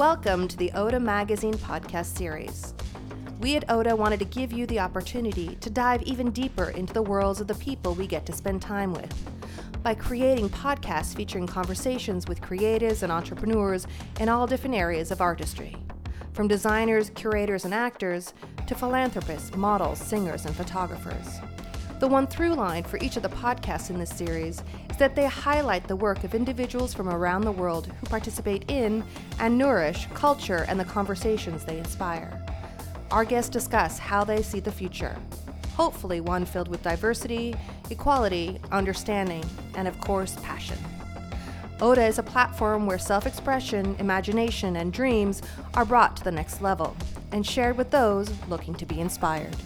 Welcome to the ODDA Magazine podcast series. We at ODDA wanted to give you the opportunity to dive even deeper into the worlds of the people we get to spend time with by creating podcasts featuring conversations with creatives and entrepreneurs in all different areas of artistry. From designers, curators, and actors to philanthropists, models, singers, and photographers. The one through line for each of the podcasts in this series that they highlight the work of individuals from around the world who participate in and nourish culture and the conversations they inspire. Our guests discuss how they see the future, hopefully one filled with diversity, equality, understanding, and of course, passion. ODDA is a platform where self expression, imagination, and dreams are brought to the next level and shared with those looking to be inspired.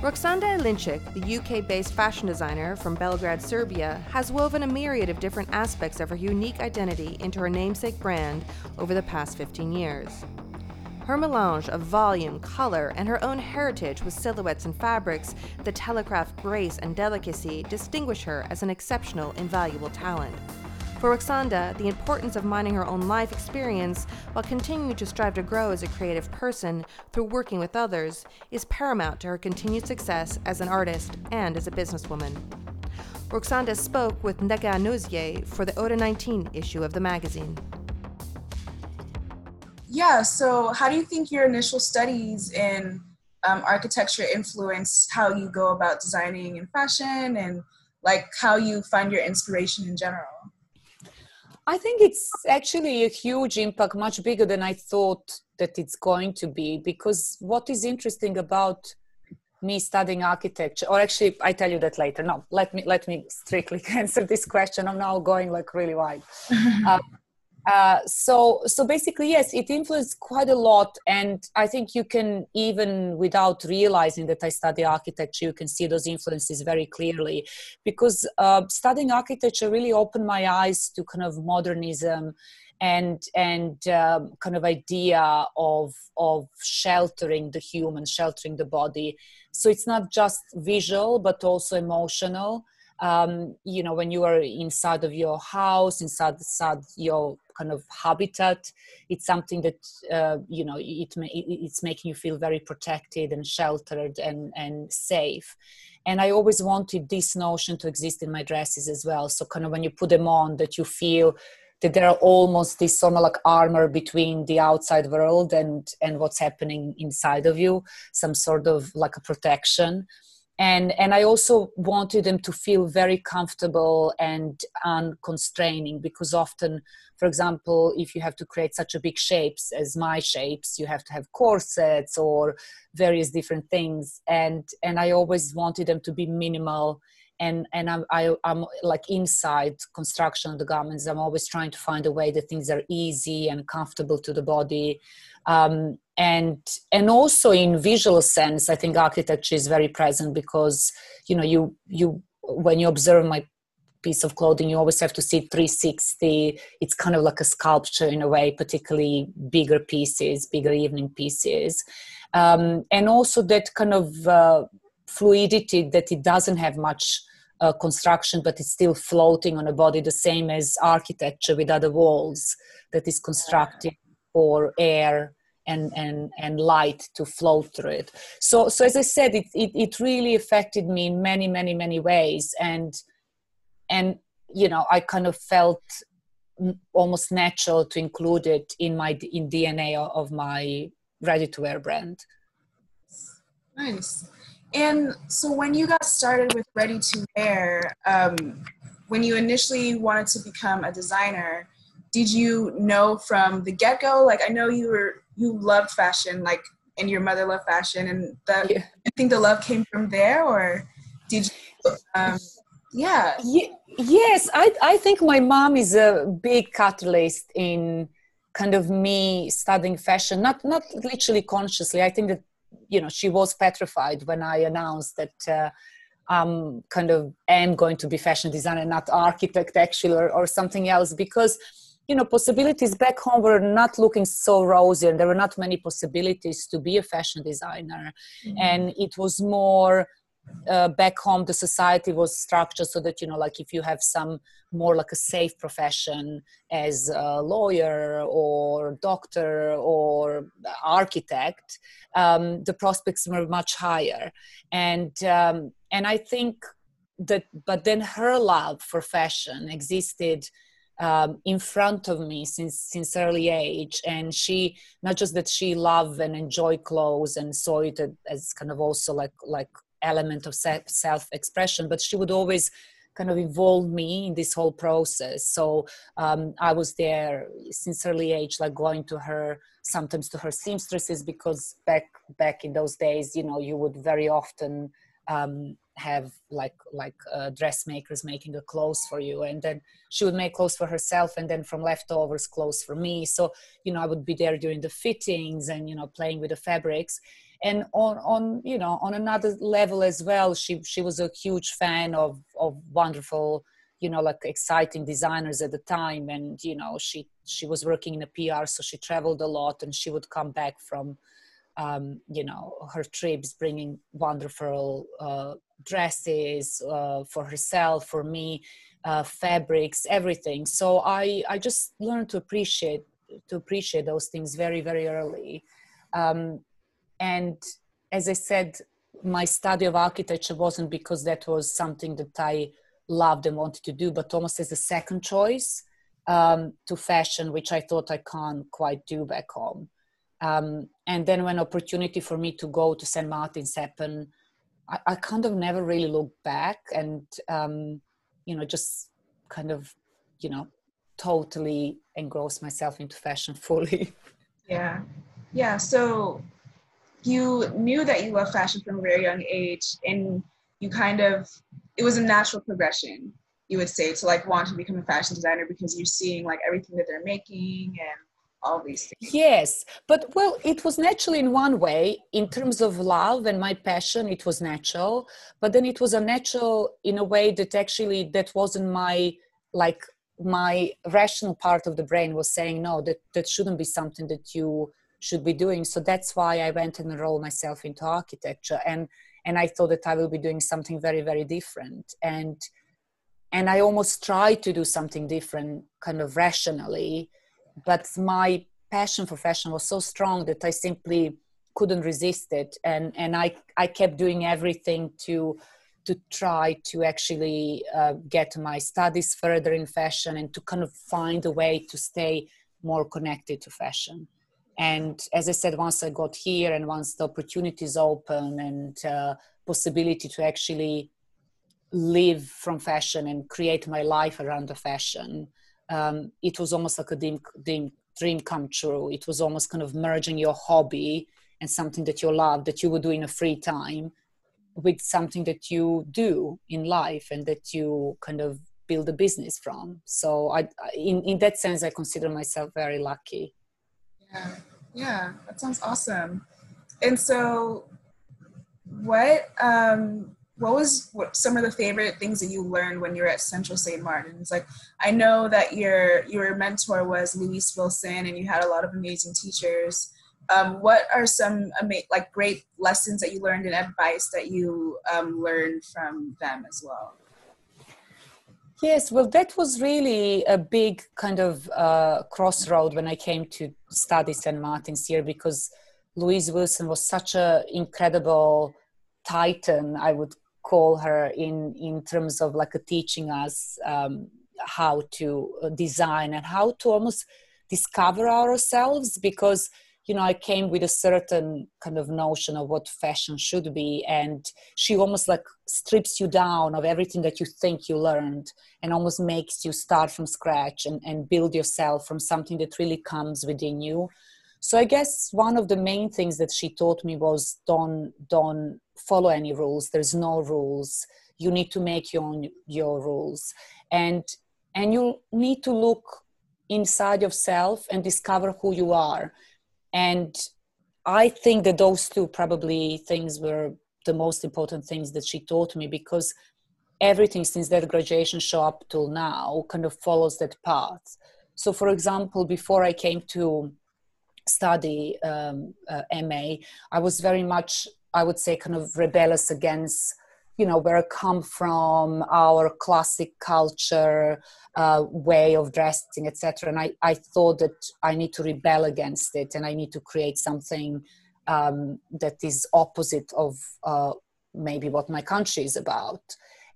Roksanda Ilincic, the UK based fashion designer from Belgrade, Serbia, has woven a myriad of different aspects of her unique identity into her namesake brand over the past 15 years. Her melange of volume, color, and her own heritage with silhouettes and fabrics that telegraph grace and delicacy distinguish her as an exceptional, invaluable talent. For Roksanda, the importance of mining her own life experience while continuing to strive to grow as a creative person through working with others is paramount to her continued success as an artist and as a businesswoman. Roksanda spoke with Ndeka Anozie for the ODDA 19 issue of the magazine. Yeah, so how do you think your initial studies in um, architecture influence how you go about designing in fashion and like how you find your inspiration in general? I think it's actually a huge impact, much bigger than I thought that it's going to be. Because what is interesting about me studying architecture, or actually, I tell you that later. No, let me let me strictly answer this question. I'm now going like really wide. uh, so so basically yes it influenced quite a lot. And i think you can even without realizing that i study architecture you can see those influences very clearly. Because uh, studying architecture really opened my eyes to kind of modernism and and um, kind of idea of of sheltering the human sheltering the body. So it's not just visual but also emotional. Um, you know when you are inside of your house inside, inside your kind of habitat. It's something that uh, you know it, may, it's making you feel very protected and sheltered and and safe. And i always wanted this notion to exist in my dresses as well. So kind of when you put them on that you feel that there are almost this sort of like armor between the outside world and and what's happening inside of you some sort of like a protection and and i also wanted them to feel very comfortable and unconstraining because often for example if you have to create such a big shapes as my shapes you have to have corsets or various different things. And and i always wanted them to be minimal and and I'm, I, I'm like inside construction of the garments i'm always trying to find a way that things are easy and comfortable to the body. Um, and and also in visual sense i think architecture is very present because you know you you when you observe my piece of clothing you always have to see 360 it's kind of like a sculpture in a way particularly bigger pieces bigger evening pieces. Um, and also that kind of uh, fluidity that it doesn't have much uh, construction but it's still floating on a body the same as architecture with other walls that is constructed for air and, and, and light to flow through it. So, so as I said, it, it, it really affected me in many, many, many ways. And, and, you know, I kind of felt almost natural to include it in my in DNA of my ready to wear brand. Nice. And so when you got started with ready to wear, um, when you initially wanted to become a designer, did you know from the get go? Like I know you were you loved fashion, like and your mother loved fashion, and that yeah. I think the love came from there, or did you? Um, yeah. Yes, I I think my mom is a big catalyst in kind of me studying fashion. Not not literally consciously. I think that you know she was petrified when I announced that. Uh, I'm kind of am going to be fashion designer, not architect actually, or, or something else, because you know possibilities back home were not looking so rosy and there were not many possibilities to be a fashion designer mm-hmm. and it was more uh, back home the society was structured so that you know like if you have some more like a safe profession as a lawyer or doctor or architect um, the prospects were much higher. And um, and i think that but then her love for fashion existed um, in front of me since since early age. And she not just that she loved and enjoyed clothes and saw it as kind of also like like element of self expression but she would always kind of involve me in this whole process. So um, i was there since early age like going to her sometimes to her seamstresses because back back in those days you know you would very often um, have like like uh, dressmakers making a clothes for you and then she would make clothes for herself and then from leftovers clothes for me. So you know i would be there during the fittings and you know playing with the fabrics and on on you know on another level as well she she was a huge fan of of wonderful you know like exciting designers at the time. And you know she she was working in a pr so she traveled a lot and she would come back from um, you know her trips bringing wonderful uh, dresses uh, for herself for me uh, fabrics everything. So i i just learned to appreciate to appreciate those things very very early. Um, and as i said my study of architecture wasn't because that was something that i loved and wanted to do but almost as a second choice um, to fashion which i thought i can't quite do back home. Um, and then when opportunity for me to go to st martin's happened I, I, kind of never really looked back and um, you know just kind of you know totally engrossed myself into fashion fully. Yeah. Yeah so you knew that you loved fashion from a very young age and you kind of it was a natural progression you would say to like want to become a fashion designer because you're seeing like everything that they're making and all these things. Yes but well it was natural in one way. In terms of love and my passion it was natural but then it was a natural in a way that actually that wasn't my like my rational part of the brain was saying no that that shouldn't be something that you should be doing. So that's why i went and enrolled myself into architecture. And and i thought that i will be doing something very very different. And and i almost tried to do something different kind of rationally. But my passion for fashion was so strong that i simply couldn't resist it. And and i i kept doing everything to to try to actually uh, get my studies further in fashion and to kind of find a way to stay more connected to fashion and as i said once i got here and once the opportunities open and uh, possibility to actually live from fashion and create my life around the fashion um, it was almost like a dream, dream, dream come true. It was almost kind of merging your hobby and something that you love that you would do in a free time with something that you do in life and that you kind of build a business from. So i in, in that sense i consider myself very lucky yeah yeah, that sounds awesome. And so, what um, what was what, some of the favorite things that you learned when you were at Central St. Martin's? Like, I know that your your mentor was Louise Wilson, and you had a lot of amazing teachers. Um, what are some ama- like great lessons that you learned and advice that you um, learned from them as well? Yes, well, that was really a big kind of uh, crossroad when I came to study St. Martin's here because Louise Wilson was such an incredible titan, I would call her, in, in terms of like teaching us um, how to uh, design and how to almost discover ourselves because you know i came with a certain kind of notion of what fashion should be and she almost like strips you down of everything that you think you learned and almost makes you start from scratch and, and build yourself from something that really comes within you. So i guess one of the main things that she taught me was don't don't follow any rules. There's no rules. You need to make your own your rules. And and you need to look inside yourself and discover who you are and i think that those two probably things were the most important things that she taught me because everything since that graduation show up till now kind of follows that path. So for example before i came to study um, uh, ma i was very much i would say kind of rebellious against you know where i come from our classic culture uh, way of dressing etc and I, I thought that i need to rebel against it and i need to create something um, that is opposite of uh, maybe what my country is about.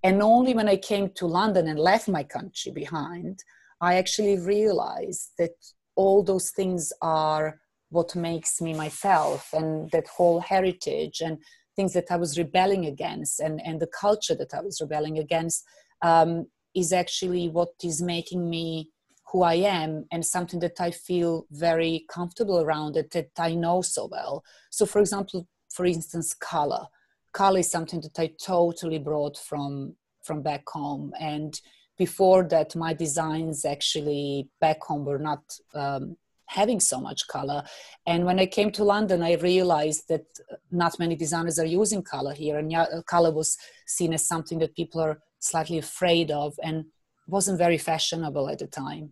And only when i came to london and left my country behind i actually realized that all those things are what makes me myself and that whole heritage. And things that I was rebelling against and, and the culture that I was rebelling against um, is actually what is making me who I am and something that I feel very comfortable around it that I know so well. So, for example, for instance, color. Color is something that I totally brought from from back home and before that my designs actually back home were not um, having so much color. And when I came to London, I realized that not many designers are using color here, and color was seen as something that people are slightly afraid of and wasn't very fashionable at the time.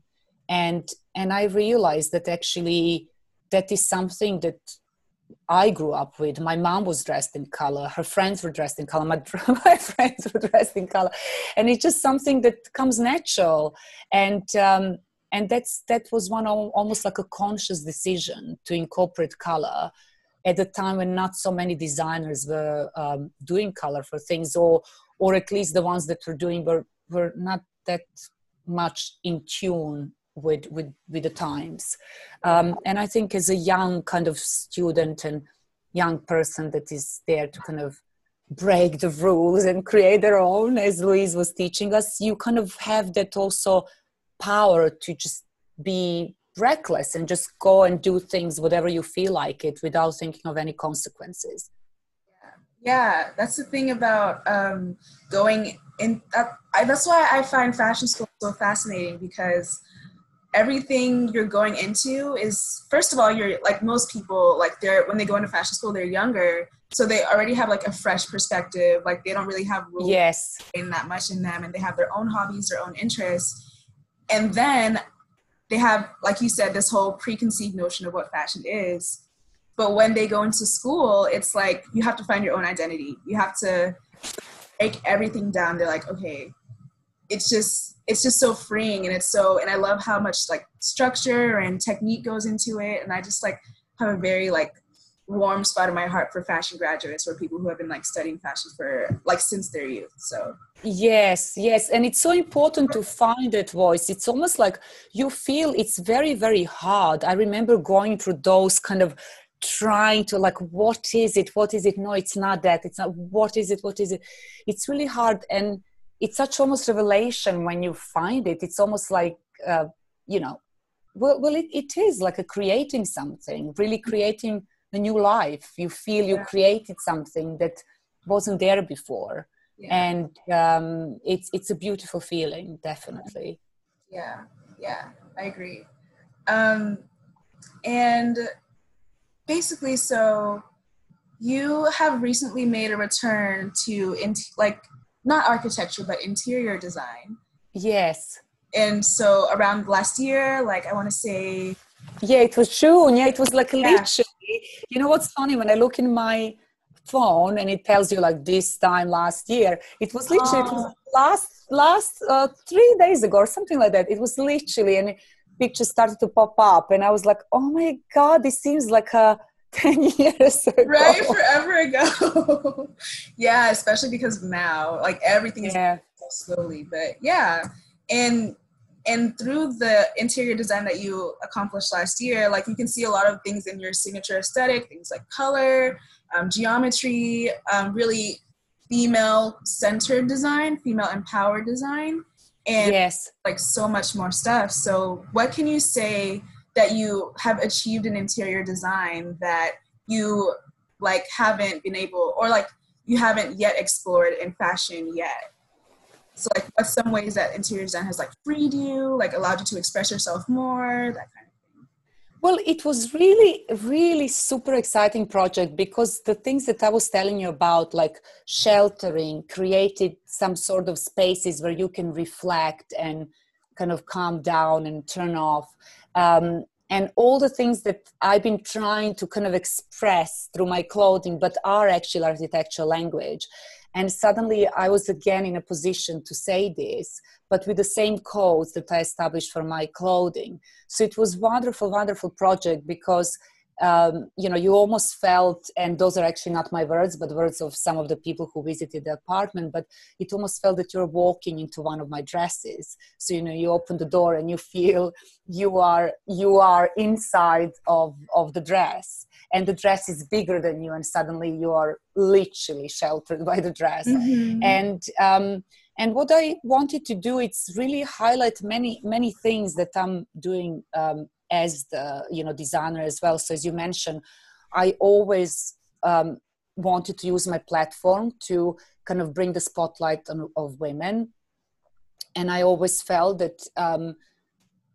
And and I realized that actually that is something that I grew up with. My mom was dressed in color. Her friends were dressed in color. My, my friends were dressed in color, and it's just something that comes natural. And um, and that's that was one almost like a conscious decision to incorporate color at the time when not so many designers were um, doing color for things or or at least the ones that were doing were were not that much in tune with with with the times. Um, and i think as a young kind of student and young person that is there to kind of break the rules and create their own as louise was teaching us you kind of have that also power to just be reckless and just go and do things whatever you feel like it without thinking of any consequences. Yeah that's the thing about um, going in that, I, that's why i find fashion school so fascinating because everything you're going into is first of all you're like most people like they're when they go into fashion school they're younger so they already have like a fresh perspective like they don't really have rules yes. in that much in them and they have their own hobbies their own interests and then they have like you said this whole preconceived notion of what fashion is. But when they go into school it's like you have to find your own identity. You have to break everything down. They're like okay it's just it's just so freeing and it's so and i love how much like structure and technique goes into it. And i just like have a very like warm spot in my heart for fashion graduates or people who have been like studying fashion for like since their youth so. Yes yes and it's so important to find that voice. It's almost like you feel it's very very hard. I remember going through those kind of trying to like what is it what is it? No it's not that. It's not what is it what is it? It's really hard and it's such almost revelation when you find it. It's almost like uh, you know well, well it, it is like a creating something really creating a new life. You feel you created something that wasn't there before. Yeah. and um, it's it's a beautiful feeling definitely. Yeah. Yeah. I agree. Um, and basically so you have recently made a return to in, like not architecture but interior design. Yes. And so around last year like i want to say yeah it was june. Yeah it was like yeah. literally you know what's funny when I look in my phone and it tells you like this time last year, it was literally oh. it was oh. last last uh, three days ago or something like that. It was literally and pictures started to pop up and I was like, oh my god, this seems like a 10 years ago. Right, forever ago. yeah, especially because now, like everything is yeah. so slowly. But yeah. And and through the interior design that you accomplished last year like you can see a lot of things in your signature aesthetic things like color um, geometry um, really female centered design female empowered design and yes. like so much more stuff. So what can you say that you have achieved in interior design that you like haven't been able or like you haven't yet explored in fashion yet so like what's some ways that interior design has like freed you, like allowed you to express yourself more, that kind of thing? Well, it was really, really super exciting project because the things that I was telling you about, like sheltering, created some sort of spaces where you can reflect and kind of calm down and turn off. Um, and all the things that I've been trying to kind of express through my clothing, but are actually architectural language and suddenly i was again in a position to say this but with the same codes that i established for my clothing. So it was wonderful wonderful project because um, you know you almost felt and those are actually not my words but words of some of the people who visited the apartment but it almost felt that you're walking into one of my dresses. So you know you open the door and you feel you are you are inside of of the dress. And the dress is bigger than you and suddenly you are literally sheltered by the dress. Mm-hmm. and um, and what i wanted to do is really highlight many many things that i'm doing um, as the you know designer as well. So as you mentioned i always um, wanted to use my platform to kind of bring the spotlight on, of women. And i always felt that um,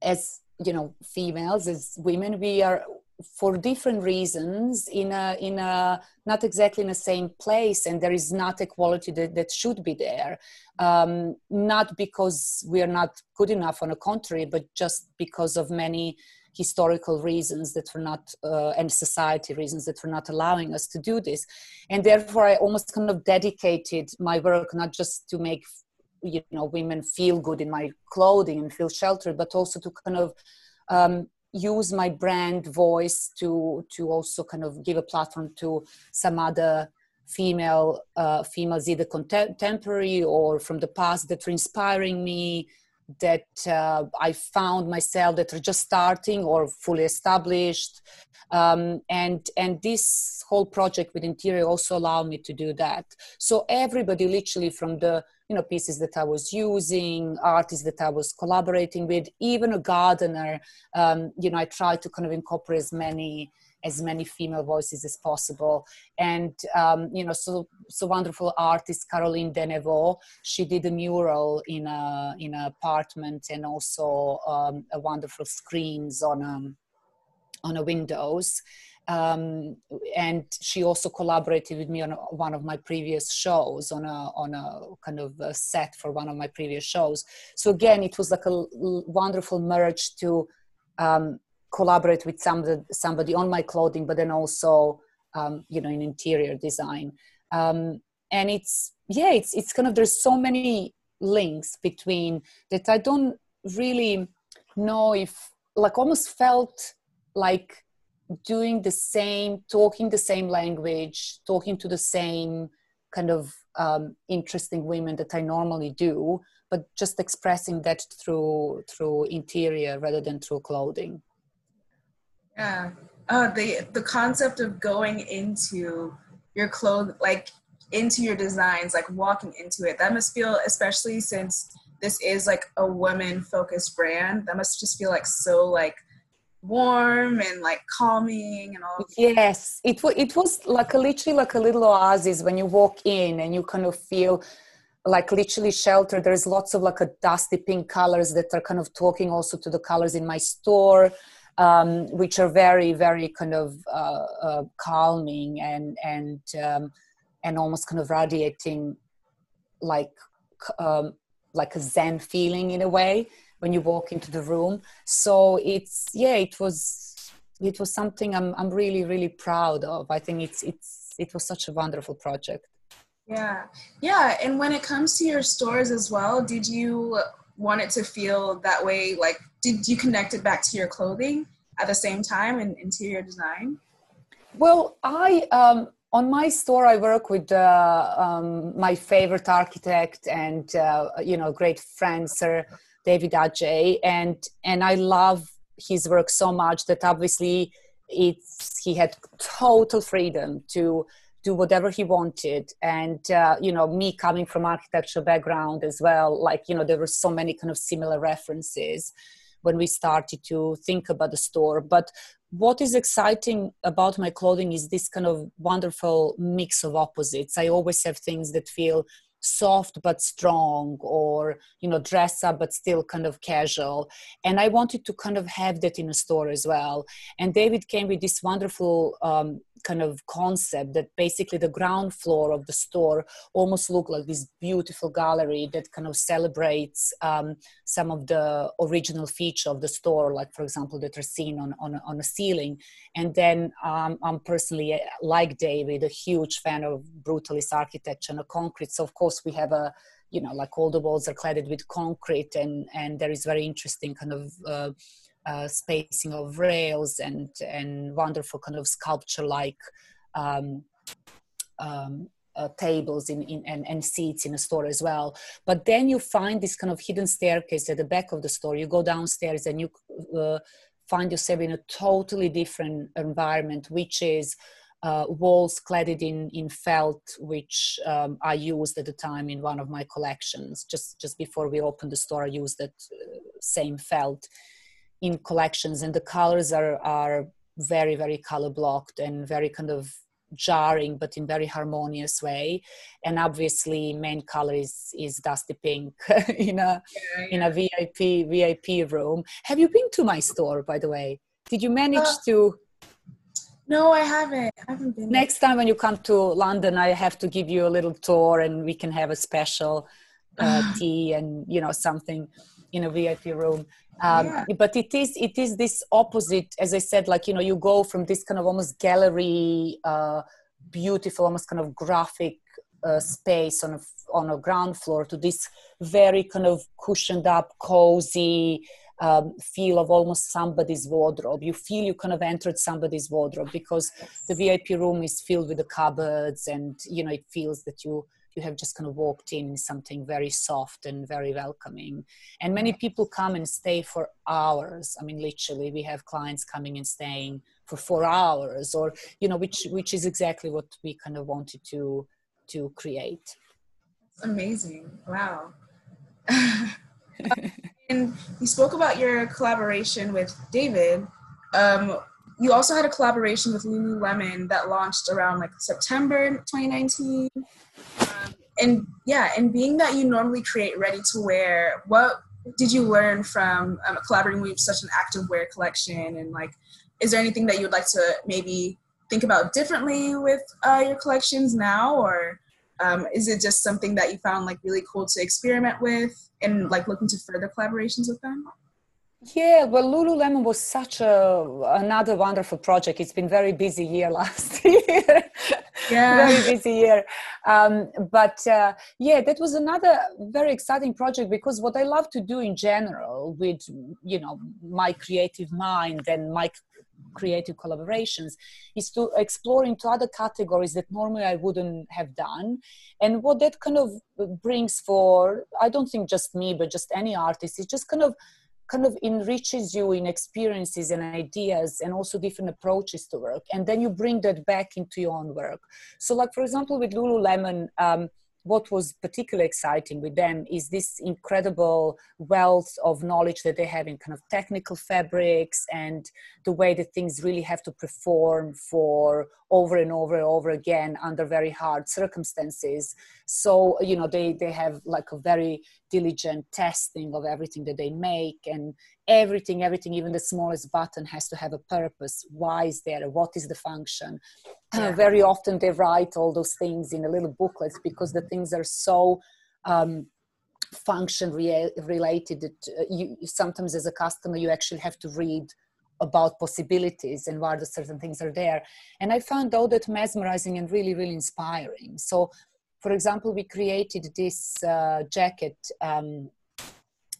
as you know females as women we are for different reasons in a in a not exactly in the same place and there is not equality that, that should be there. Um, not because we are not good enough on the contrary but just because of many historical reasons that were not uh, and society reasons that were not allowing us to do this. And therefore i almost kind of dedicated my work not just to make you know women feel good in my clothing and feel sheltered but also to kind of um, use my brand voice to to also kind of give a platform to some other female uh, females either contemporary or from the past that are inspiring me that uh, I found myself that are just starting or fully established. Um, and and this whole project with interior also allowed me to do that. So everybody, literally from the you know pieces that I was using, artists that I was collaborating with, even a gardener. Um, you know, I tried to kind of incorporate as many as many female voices as possible. And um, you know, so so wonderful artist Caroline Denervaud. She did a mural in a in an apartment and also um, a wonderful screens on um, on a windows. Um, and she also collaborated with me on one of my previous shows on a on a kind of a set for one of my previous shows so again it was like a wonderful merge to um, collaborate with somebody, somebody on my clothing, but then also, um, you know, in interior design. Um, and it's, yeah, it's, it's kind of, there's so many links between that I don't really know if, like, almost felt like doing the same, talking the same language, talking to the same kind of um, interesting women that I normally do, but just expressing that through through interior rather than through clothing. Yeah. Uh, the the concept of going into your clothes, like into your designs, like walking into it, that must feel, especially since this is like a woman focused brand, that must just feel like so like warm and like calming and all. Yes, it was it was like a literally like a little oasis when you walk in and you kind of feel like literally sheltered. There's lots of like a dusty pink colors that are kind of talking also to the colors in my store um, which are very very kind of uh, uh, calming and and um, and almost kind of radiating like um, like a zen feeling in a way when you walk into the room. So it's yeah it was it was something i'm i'm really really proud of. I think it's it's it was such a wonderful project. Yeah. Yeah and when it comes to your stores as well did you want it to feel that way like did you connect it back to your clothing at the same time in interior design? Well, I um, on my store I work with uh, um, my favorite architect and uh, you know great friend Sir David Adjaye, and and I love his work so much that obviously it's he had total freedom to do whatever he wanted and uh, you know me coming from architecture background as well like you know there were so many kind of similar references when we started to think about the store. But what is exciting about my clothing is this kind of wonderful mix of opposites. I always have things that feel soft but strong or you know dress up but still kind of casual. And i wanted to kind of have that in a store as well. And david came with this wonderful um, kind of concept that basically the ground floor of the store almost look like this beautiful gallery that kind of celebrates um, some of the original feature of the store like for example that are seen on, on, on a ceiling. And then um, i'm personally uh, like david a huge fan of brutalist architecture and concrete. So of course we have a you know like all the walls are cladded with concrete and and there is very interesting kind of uh, uh, spacing of rails and and wonderful kind of sculpture like um, um, uh, tables in, in and, and seats in a store as well. But then you find this kind of hidden staircase at the back of the store. You go downstairs and you uh, find yourself in a totally different environment which is uh, walls cladded in, in felt, which um, I used at the time in one of my collections. Just just before we opened the store, I used that uh, same felt in collections, and the colors are are very very color blocked and very kind of jarring, but in very harmonious way. And obviously, main color is is dusty pink in a yeah, yeah. in a VIP VIP room. Have you been to my store, by the way? Did you manage uh, to? No, I haven't. I haven't been. Next time when you come to London, I have to give you a little tour, and we can have a special uh, tea and you know something in a VIP room. Um, yeah. But it is it is this opposite, as I said, like you know, you go from this kind of almost gallery, uh, beautiful, almost kind of graphic uh, space on a on a ground floor to this very kind of cushioned up, cozy um, feel of almost somebody's wardrobe. You feel you kind of entered somebody's wardrobe because the VIP room is filled with the cupboards, and you know it feels that you you have just kind of walked in something very soft and very welcoming. And many people come and stay for hours. I mean, literally, we have clients coming and staying for four hours, or you know, which which is exactly what we kind of wanted to to create. Amazing! Wow. and you spoke about your collaboration with David. Um, you also had a collaboration with Lululemon that launched around like September 2019. And yeah, and being that you normally create ready to wear, what did you learn from um, collaborating with such an active wear collection? And like, is there anything that you would like to maybe think about differently with uh, your collections now, or um, is it just something that you found like really cool to experiment with and like looking to further collaborations with them? Yeah, well, Lululemon was such a another wonderful project. It's been very busy year last year. Yeah, very busy year. Um, but uh, yeah, that was another very exciting project because what I love to do in general with you know my creative mind and my creative collaborations is to explore into other categories that normally I wouldn't have done. And what that kind of brings for, I don't think just me, but just any artist, is just kind of kind of enriches you in experiences and ideas and also different approaches to work. And then you bring that back into your own work. So like for example with lululemon um, what was particularly exciting with them is this incredible wealth of knowledge that they have in kind of technical fabrics and the way that things really have to perform for over and over and over again under very hard circumstances. So you know they they have like a very diligent testing of everything that they make and everything everything even the smallest button has to have a purpose. Why is there? What is the function? Yeah. very often they write all those things in a little booklets because the things are so um, function re- related that uh, you sometimes as a customer you actually have to read about possibilities and why the certain things are there. And i found all that mesmerizing and really really inspiring. So for example we created this uh, jacket um,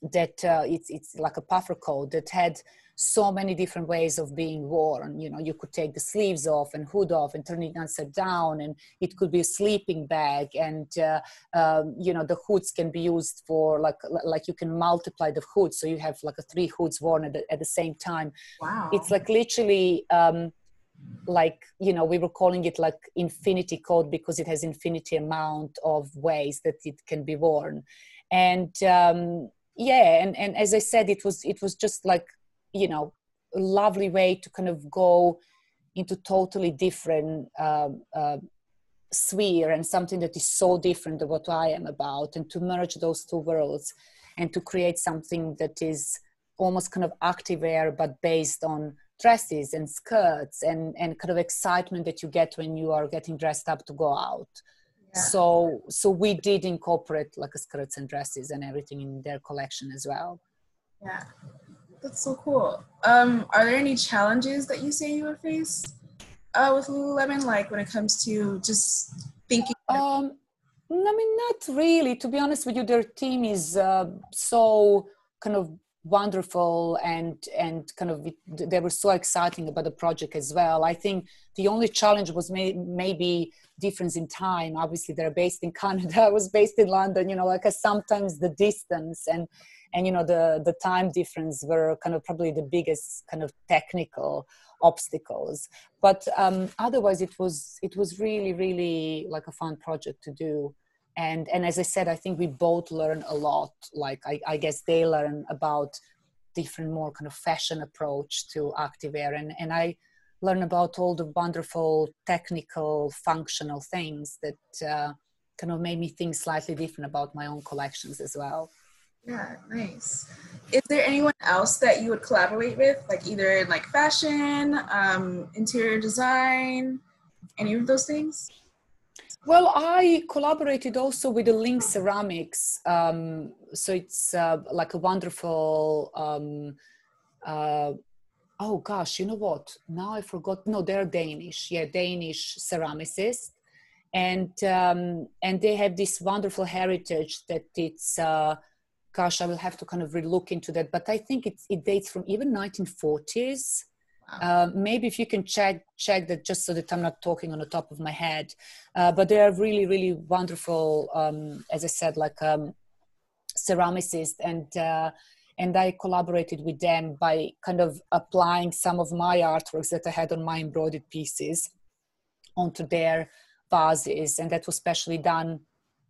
that uh, it's it's like a puffer coat that had so many different ways of being worn. You know, you could take the sleeves off and hood off and turn it upside down, and it could be a sleeping bag. And uh, um, you know, the hoods can be used for like like you can multiply the hoods, so you have like a three hoods worn at the, at the same time. Wow! It's like literally. Um, like you know we were calling it like infinity coat because it has infinity amount of ways that it can be worn and um yeah and and as i said it was it was just like you know a lovely way to kind of go into totally different uh, uh, sphere and something that is so different than what I am about, and to merge those two worlds and to create something that is almost kind of activewear but based on dresses and skirts and and kind of excitement that you get when you are getting dressed up to go out. Yeah. so so we did incorporate like skirts and dresses and everything in their collection as well. Yeah that's so cool. Um are there any challenges that you say you have faced uh, with lululemon like when it comes to just thinking um I mean, not really. To be honest with you, their team is uh, so kind of wonderful and and kind of they were so exciting about the project as well. I think the only challenge was may, maybe difference in time. Obviously they're based in canada. I was based in london you know like sometimes the distance and and you know the the time difference were kind of probably the biggest kind of technical obstacles. But um otherwise it was it was really really like a fun project to do. And and as i said i think we both learn a lot. Like i, I guess they learn about different more kind of fashion approach to activewear and and i learn about all the wonderful technical functional things that uh, kind of made me think slightly different about my own collections as well yeah nice is there anyone else that you would collaborate with like either in like fashion um, interior design any of those things well, I collaborated also with the Link Ceramics. Um, so it's uh, like a wonderful. Um, uh, oh gosh, you know what? Now I forgot. No, they're Danish. Yeah, Danish ceramicists, and um, and they have this wonderful heritage that it's. Uh, gosh, I will have to kind of relook into that, but I think it's, it dates from even 1940s. Uh, maybe if you can check check that just so that I'm not talking on the top of my head. Uh, but they are really really wonderful. Um, as I said, like um, ceramicists and. Uh, and I collaborated with them by kind of applying some of my artworks that I had on my embroidered pieces onto their vases, and that was specially done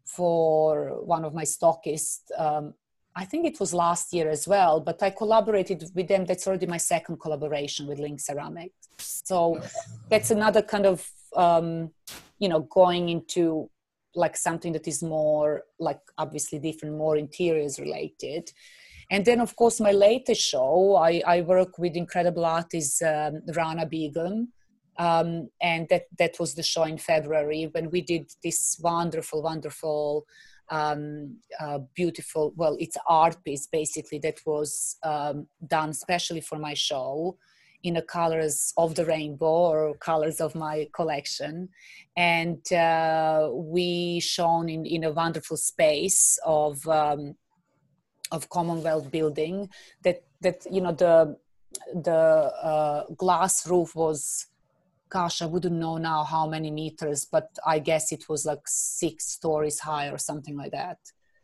for one of my stockists um, I think it was last year as well, but I collaborated with them. That's already my second collaboration with Link Ceramics. So that's another kind of, um, you know, going into like something that is more like obviously different, more interiors related. And then, of course, my latest show, I, I work with incredible artist um, Rana Begum. Um, and that, that was the show in February when we did this wonderful, wonderful um, uh, beautiful, well, it's art piece basically that was um, done specially for my show in the colors of the rainbow or colors of my collection. And uh, we shown in, in a wonderful space of, um, of Commonwealth building that, that, you know, the, the uh, glass roof was gosh, I wouldn't know now how many meters, but I guess it was like six stories high or something like that.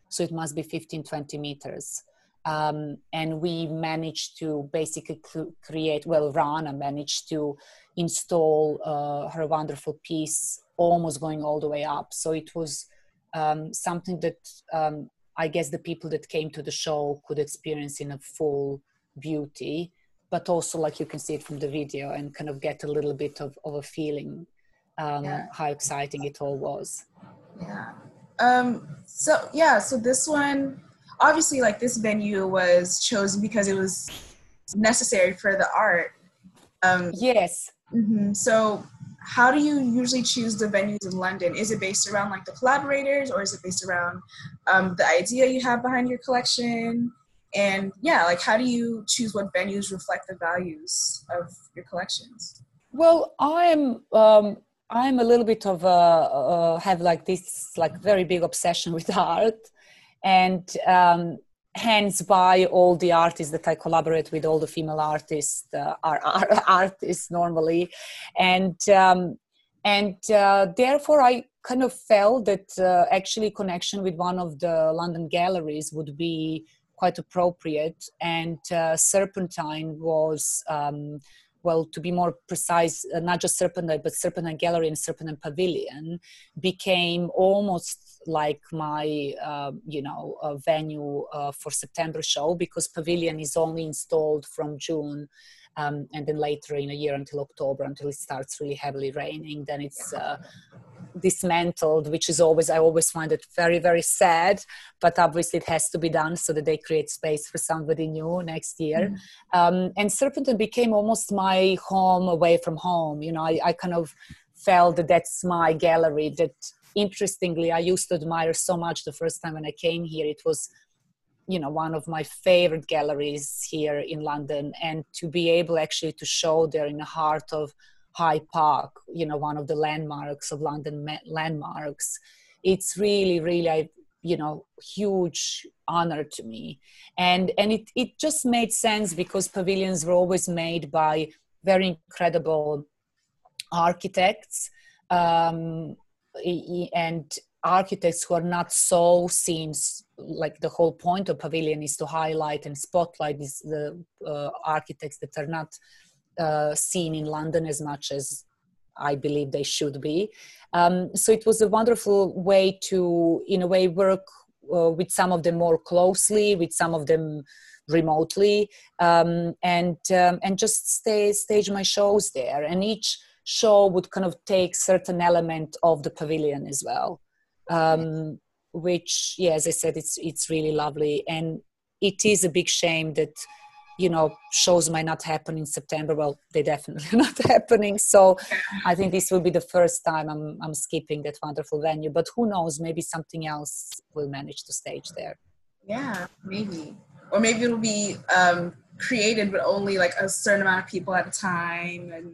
So it must be 15, 20 meters. Um, and we managed to basically create, well, Rana managed to install uh, her wonderful piece almost going all the way up. So it was um, something that um, I guess the people that came to the show could experience in a full beauty but also like you can see it from the video and kind of get a little bit of, of a feeling um, yeah. how exciting it all was. Yeah. Um, so yeah, so this one, obviously like this venue was chosen because it was necessary for the art. Um, yes. Mm-hmm. So how do you usually choose the venues in London? Is it based around like the collaborators or is it based around um, the idea you have behind your collection? And yeah like how do you choose what venues reflect the values of your collections? Well i'm um i'm a little bit of a uh, have like this like very big obsession with art. And um hence by all the artists that i collaborate with all the female artists uh, are, are artists normally. And um and uh, therefore i kind of felt that uh, actually connection with one of the london galleries would be quite appropriate. And uh, Serpentine was, um, well, to be more precise, uh, not just Serpentine, but Serpentine Gallery and Serpentine Pavilion became almost like my, uh, you know, venue uh, for September show because Pavilion is only installed from June. Um, and then later in a year until October, until it starts really heavily raining, then it's uh, dismantled which is always i always find it very very sad but obviously it has to be done so that they create space for somebody new next year. Mm-hmm. um, and serpentine became almost my home away from home you know I, I kind of felt that that's my gallery that interestingly i used to admire so much the first time when i came here. It was you know one of my favorite galleries here in london and to be able actually to show there in the heart of Hyde Park, you know, one of the landmarks of London landmarks. It's really, really, I, you know, huge honor to me, and and it it just made sense because pavilions were always made by very incredible architects um, and architects who are not so seen like the whole point of pavilion is to highlight and spotlight these the uh, architects that are not uh, seen in London as much as I believe they should be. Um, so it was a wonderful way to, in a way, work uh, with some of them more closely, with some of them remotely, um, and um, and just stay stage my shows there. And each show would kind of take certain element of the pavilion as well, um, which, yeah, as I said, it's it's really lovely, and it is a big shame that you know shows might not happen in september. Well they definitely not happening. So i think this will be the first time i'm i'm skipping that wonderful venue. But who knows? Maybe something else will manage to stage there. Yeah maybe. Or maybe it'll be um created but only like a certain amount of people at a time and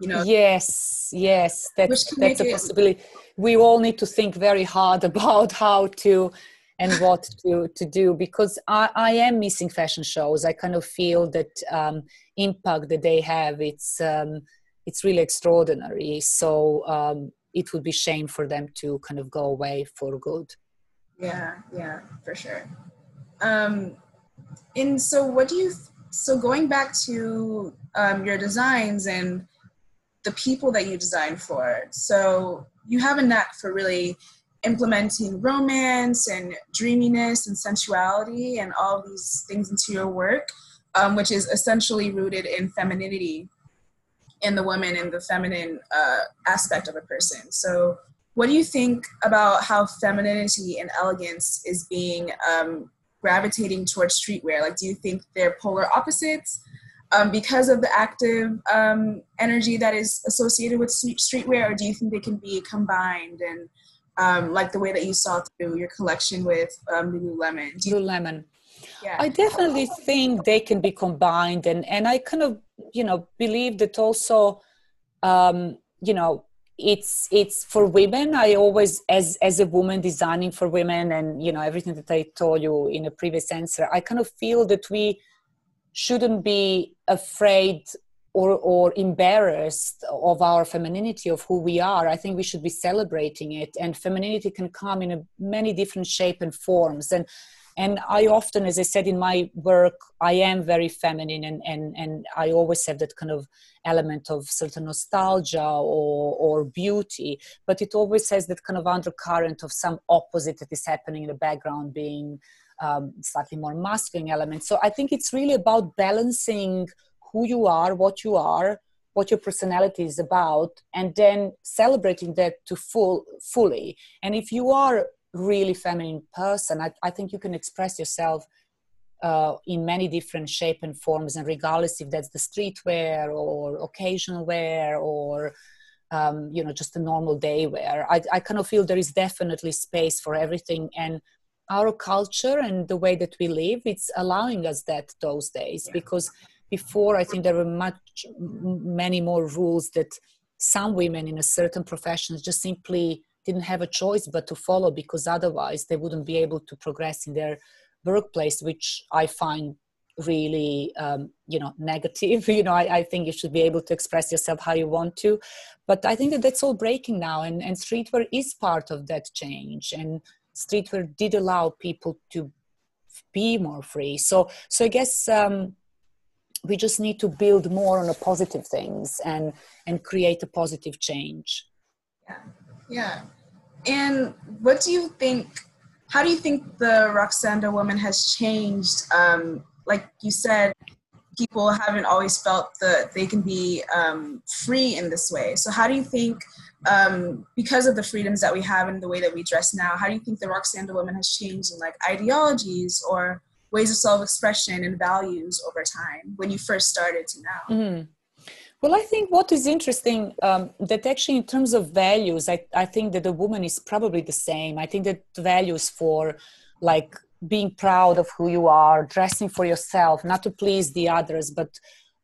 you know yes yes that's that's a possibility we all need to think very hard about how to and what to, to do because I, I am missing fashion shows. I kind of feel that um, impact that they have it's um, it's really extraordinary. So um, it would be shame for them to kind of go away for good. Yeah, yeah, for sure. Um, and so, what do you? So going back to um, your designs and the people that you design for. So you have a knack for really implementing romance and dreaminess and sensuality and all these things into your work, um, which is essentially rooted in femininity in the woman and the feminine uh, aspect of a person. So, what do you think about how femininity and elegance is being um, gravitating towards streetwear? Like, do you think they're polar opposites? Um, because of the active um, energy that is associated with streetwear, or do you think they can be combined and um, like the way that you saw through your collection with um, Lululemon. Lululemon. Yeah. I definitely think they can be combined, and and I kind of you know believe that also, um, you know, it's it's for women. I always as as a woman designing for women, and you know everything that I told you in a previous answer, I kind of feel that we shouldn't be afraid or, or embarrassed of our femininity of who we are. I think we should be celebrating it. And femininity can come in a, many different shape and forms. And and i often as i said in my work i am very feminine and and, and i always have that kind of element of certain nostalgia or or beauty. But it always has that kind of undercurrent of some opposite that is happening in the background being um, slightly more masculine elements. so i think it's really about balancing who you are, what you are, what your personality is about, and then celebrating that to full fully. And if you are really feminine person, I, I think you can express yourself uh, in many different shape and forms, and regardless if that's the streetwear or occasional wear or um, you know just a normal day wear. I, I kind of feel there is definitely space for everything, and our culture and the way that we live, it's allowing us that those days yeah. because before i think there were much many more rules that some women in a certain profession just simply didn't have a choice but to follow because otherwise they wouldn't be able to progress in their workplace which i find really um, you know negative. You know I, I, think you should be able to express yourself how you want to. But i think that that's all breaking now and, and streetwear is part of that change. And streetwear did allow people to be more free. So so i guess um, we just need to build more on the positive things and and create a positive change. Yeah. Yeah. And what do you think how do you think the roksanda woman has changed? Um, like you said people haven't always felt that they can be um, free in this way. So how do you think um, because of the freedoms that we have and the way that we dress now, how do you think the Roksanda woman has changed in like ideologies or ways of self-expression and values over time when you first started to now? Mm-hmm. Well, I think what is interesting um, that actually, in terms of values, I, I think that the woman is probably the same. I think that values for like being proud of who you are, dressing for yourself, not to please the others, but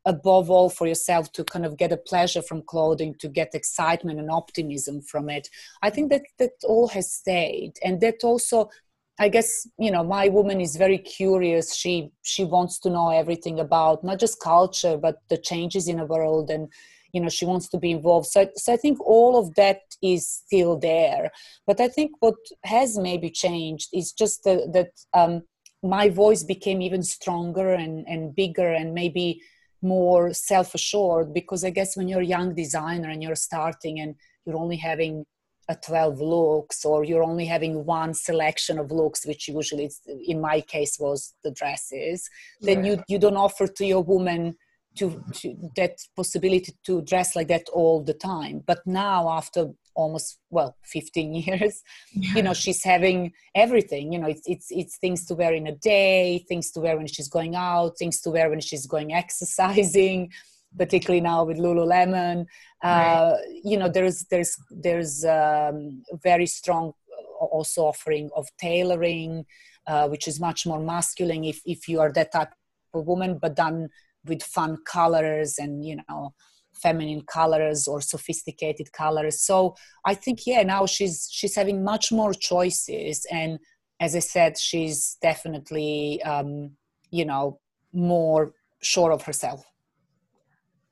above all for yourself to kind of get a pleasure from clothing to get excitement and optimism from it. I think that that all has stayed. And that also i guess you know my woman is very curious. She she wants to know everything about not just culture but the changes in the world and you know she wants to be involved. So, so i think all of that is still there. But i think what has maybe changed is just the, that um, my voice became even stronger and, and bigger and maybe more self-assured because i guess when you're a young designer and you're starting and you're only having a 12 looks or you're only having one selection of looks which usually in my case was the dresses yeah. then you you don't offer to your woman to, to that possibility to dress like that all the time but now after almost well 15 years. Yeah. you know she's having everything. You know it's, it's it's things to wear in a day things to wear when she's going out things to wear when she's going exercising particularly now with lululemon. Uh, you know there's there's there's um, very strong also offering of tailoring uh, which is much more masculine if if you are that type of woman but done with fun colors and you know feminine colors or sophisticated colors. So i think yeah now she's she's having much more choices. And as i said she's definitely um you know more sure of herself.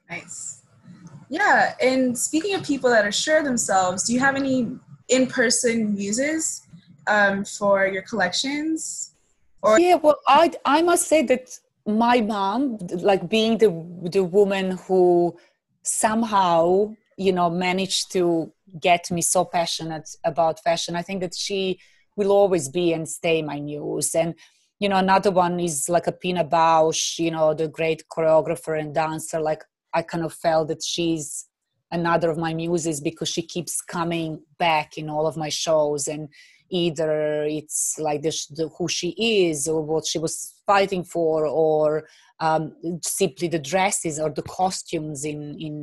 Nice. Yeah and speaking of people that are sure of themselves do you have any in-person muses um, for your collections? Or yeah well i i must say that my mom like being the the woman who somehow you know managed to get me so passionate about fashion. I think that she will always be and stay my muse and you know another one is like a pina bausch you know the great choreographer and dancer. Like i kind of felt that she's another of my muses because she keeps coming back in all of my shows. And either it's like the, the, who she is or what she was fighting for or um, simply the dresses or the costumes in in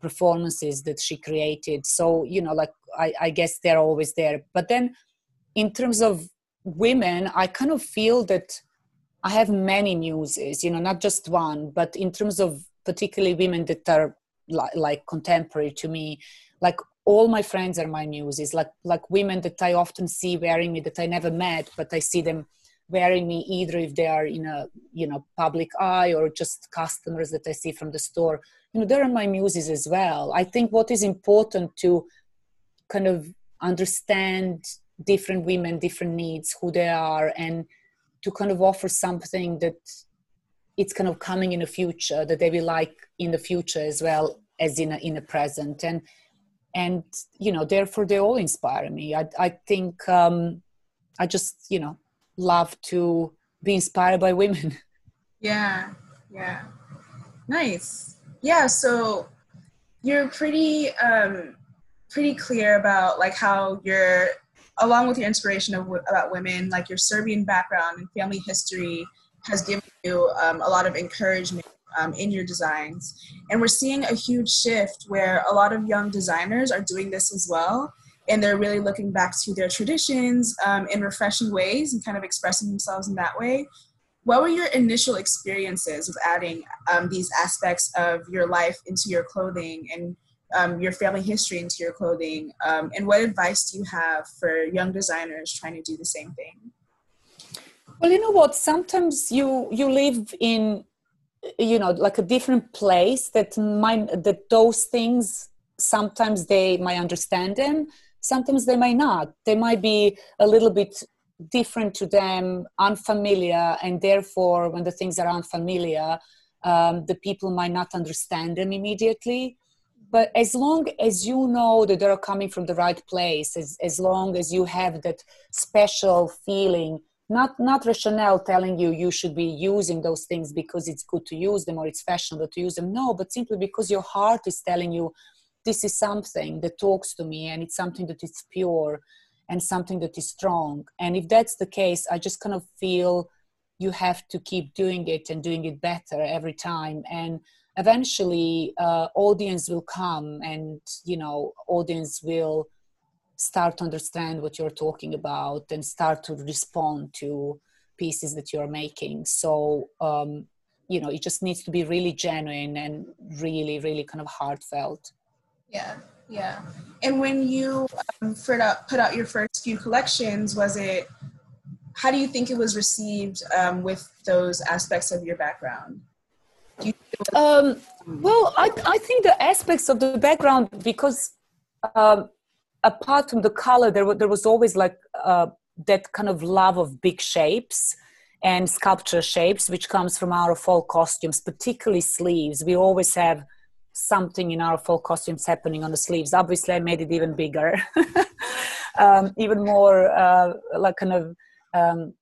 performances that she created. So you know like I, I guess they're always there. But then in terms of women i kind of feel that i have many muses you know not just one but in terms of particularly women that are like, like contemporary to me like all my friends are my muses. Like like women that i often see wearing me that i never met but i see them wearing me either if they are in a you know public eye or just customers that i see from the store. You know they're my muses as well. I think what is important to kind of understand different women different needs who they are and to kind of offer something that it's kind of coming in the future that they will like in the future as well as in a, in the present. And and you know therefore they all inspire me. I, I think um, i just you know love to be inspired by women yeah yeah nice yeah so you're pretty um pretty clear about like how you're along with your inspiration of, about women like your serbian background and family history has given you um, a lot of encouragement um, in your designs. And we're seeing a huge shift where a lot of young designers are doing this as well. And they're really looking back to their traditions um, in refreshing ways and kind of expressing themselves in that way. What were your initial experiences with adding um, these aspects of your life into your clothing and um, your family history into your clothing? Um, and what advice do you have for young designers trying to do the same thing? Well, you know what? Sometimes you you live in you know like a different place that might that those things sometimes they might understand them sometimes they may not. They might be a little bit different to them unfamiliar and therefore when the things are unfamiliar um, the people might not understand them immediately. But as long as you know that they're coming from the right place as, as long as you have that special feeling not not rationale telling you you should be using those things because it's good to use them or it's fashionable to use them. No but simply because your heart is telling you this is something that talks to me and it's something that is pure and something that is strong. And if that's the case i just kind of feel you have to keep doing it and doing it better every time. And eventually uh, audience will come and you know audience will start to understand what you're talking about and start to respond to pieces that you're making. So um, you know it just needs to be really genuine and really really kind of heartfelt yeah yeah and when you um, put out put out your first few collections was it how do you think it was received um, with those aspects of your background you um, well I, I think the aspects of the background because um, apart from the color there, there was always like uh, that kind of love of big shapes and sculpture shapes, which comes from our fall costumes, particularly sleeves. We always have something in our fall costumes happening on the sleeves. Obviously, I made it even bigger, um, even more uh, like kind of um,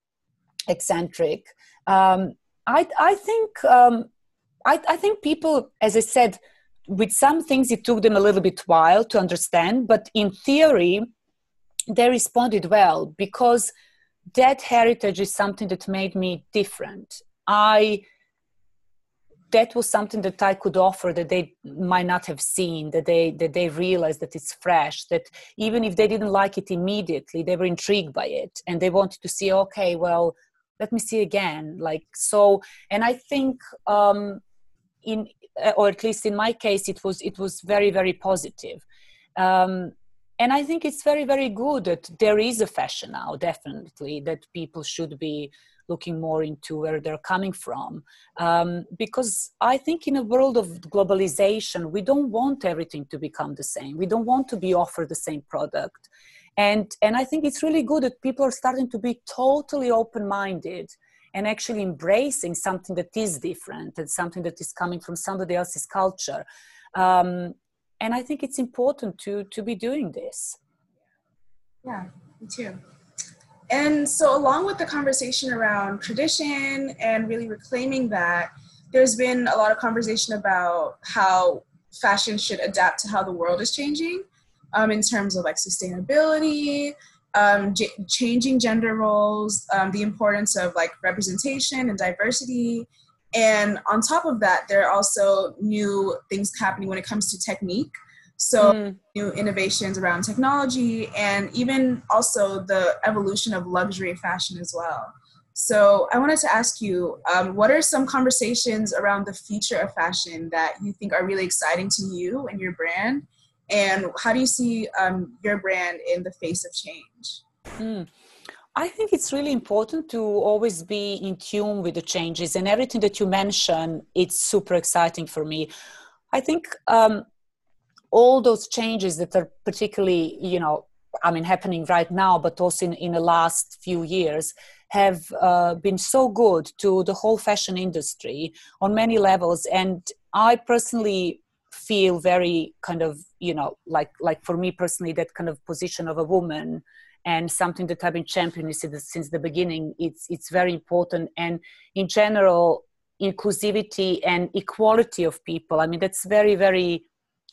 eccentric. Um, I, I think um, I, I think people, as I said, with some things it took them a little bit while to understand, but in theory, they responded well because that heritage is something that made me different. I that was something that I could offer that they might not have seen, that they that they realized that it's fresh, that even if they didn't like it immediately, they were intrigued by it and they wanted to see, okay, well, let me see again. Like so, and I think um in or at least in my case it was it was very, very positive. Um and i think it's very very good that there is a fashion now definitely that people should be looking more into where they're coming from. Um, because i think in a world of globalization we don't want everything to become the same. We don't want to be offered the same product. And and i think it's really good that people are starting to be totally open minded and actually embracing something that is different and something that is coming from somebody else's culture. Um, and i think it's important to to be doing this. Yeah me too and so along with the conversation around tradition and really reclaiming that there's been a lot of conversation about how fashion should adapt to how the world is changing um, in terms of like sustainability um, j- changing gender roles um, the importance of like representation and diversity and on top of that, there are also new things happening when it comes to technique. So, mm. new innovations around technology and even also the evolution of luxury fashion as well. So, I wanted to ask you um, what are some conversations around the future of fashion that you think are really exciting to you and your brand? And how do you see um, your brand in the face of change? Mm. I think it's really important to always be in tune with the changes and everything that you mention. It's super exciting for me. I think um, all those changes that are particularly, you know, I mean, happening right now, but also in, in the last few years, have uh, been so good to the whole fashion industry on many levels. And I personally feel very kind of, you know, like like for me personally, that kind of position of a woman and something that I've been championing since the beginning. It's it's very important, and in general, inclusivity and equality of people. I mean, that's very very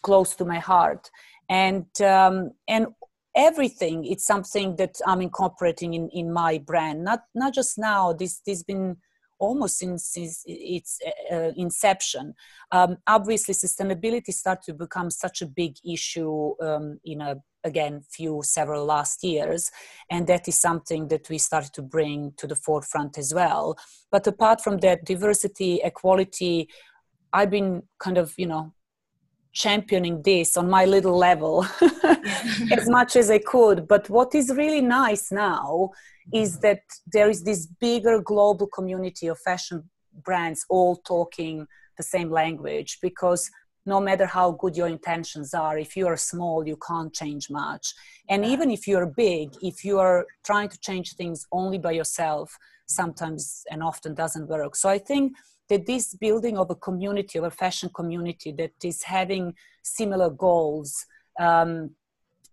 close to my heart, and um, and everything. It's something that I'm incorporating in in my brand. Not not just now. This this been almost since, since its uh, inception. Um, obviously, sustainability started to become such a big issue um, in a again few several last years and that is something that we started to bring to the forefront as well but apart from that diversity equality i've been kind of you know championing this on my little level as much as i could. But what is really nice now is mm-hmm. that there is this bigger global community of fashion brands all talking the same language because no matter how good your intentions are if you are small you can't change much. And even if you're big if you are trying to change things only by yourself sometimes and often doesn't work. So i think that this building of a community of a fashion community that is having similar goals um,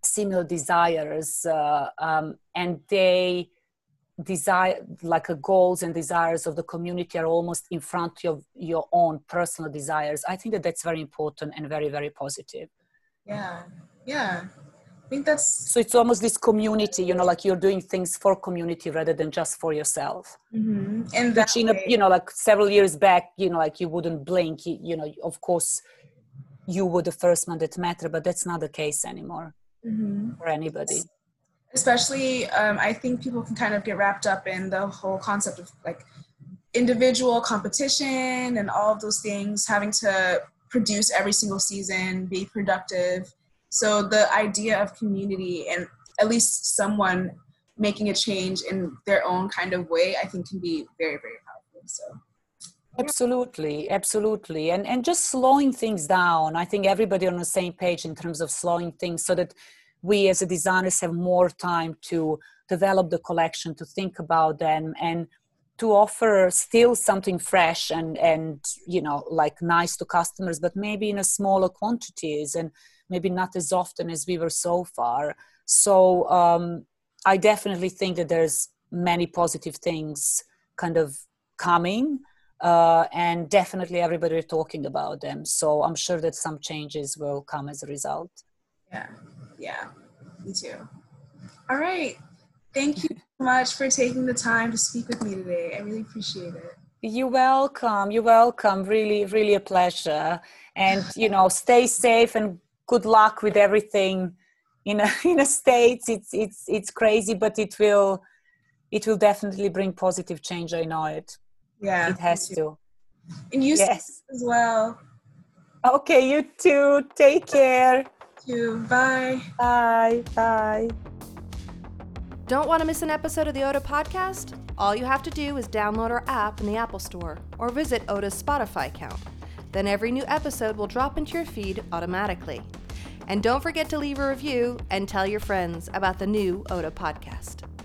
similar desires uh, um, and they desire like a goals and desires of the community are almost in front of your own personal desires i think that that's very important and very very positive Yeah. Yeah. Think that's so it's almost this community you know like you're doing things for community rather than just for yourself mm-hmm. and that which way- you know like several years back you know like you wouldn't blink you, you know of course you were the first one that mattered but that's not the case anymore Mhm. for anybody especially um, i think people can kind of get wrapped up in the whole concept of like individual competition and all of those things having to produce every single season be productive so the idea of community and at least someone making a change in their own kind of way i think can be very very powerful so. Absolutely absolutely. And and just slowing things down. I think everybody on the same page in terms of slowing things so that we as designers have more time to develop the collection to think about them and to offer still something fresh and and you know like nice to customers but maybe in a smaller quantities. And maybe not as often as we were so far. So um, i definitely think that there's many positive things kind of coming uh, and definitely everybody are talking about them. So i'm sure that some changes will come as a result. Yeah. Yeah. Me too. All right. Thank you so much for taking the time to speak with me today. I really appreciate it. You're welcome. You're welcome. Really, really a pleasure. And you know, stay safe and good luck with everything. In a, in the states, it's it's it's crazy, but it will it will definitely bring positive change. I know it. yeah It has to. and you Yes. as well Okay. You too. Take care. too bye Bye. Bye. Don't want to miss an episode of the ODDA podcast? All you have to do is download our app in the Apple Store or visit ODDA's Spotify account. Then every new episode will drop into your feed automatically. And don't forget to leave a review and tell your friends about the new ODDA podcast.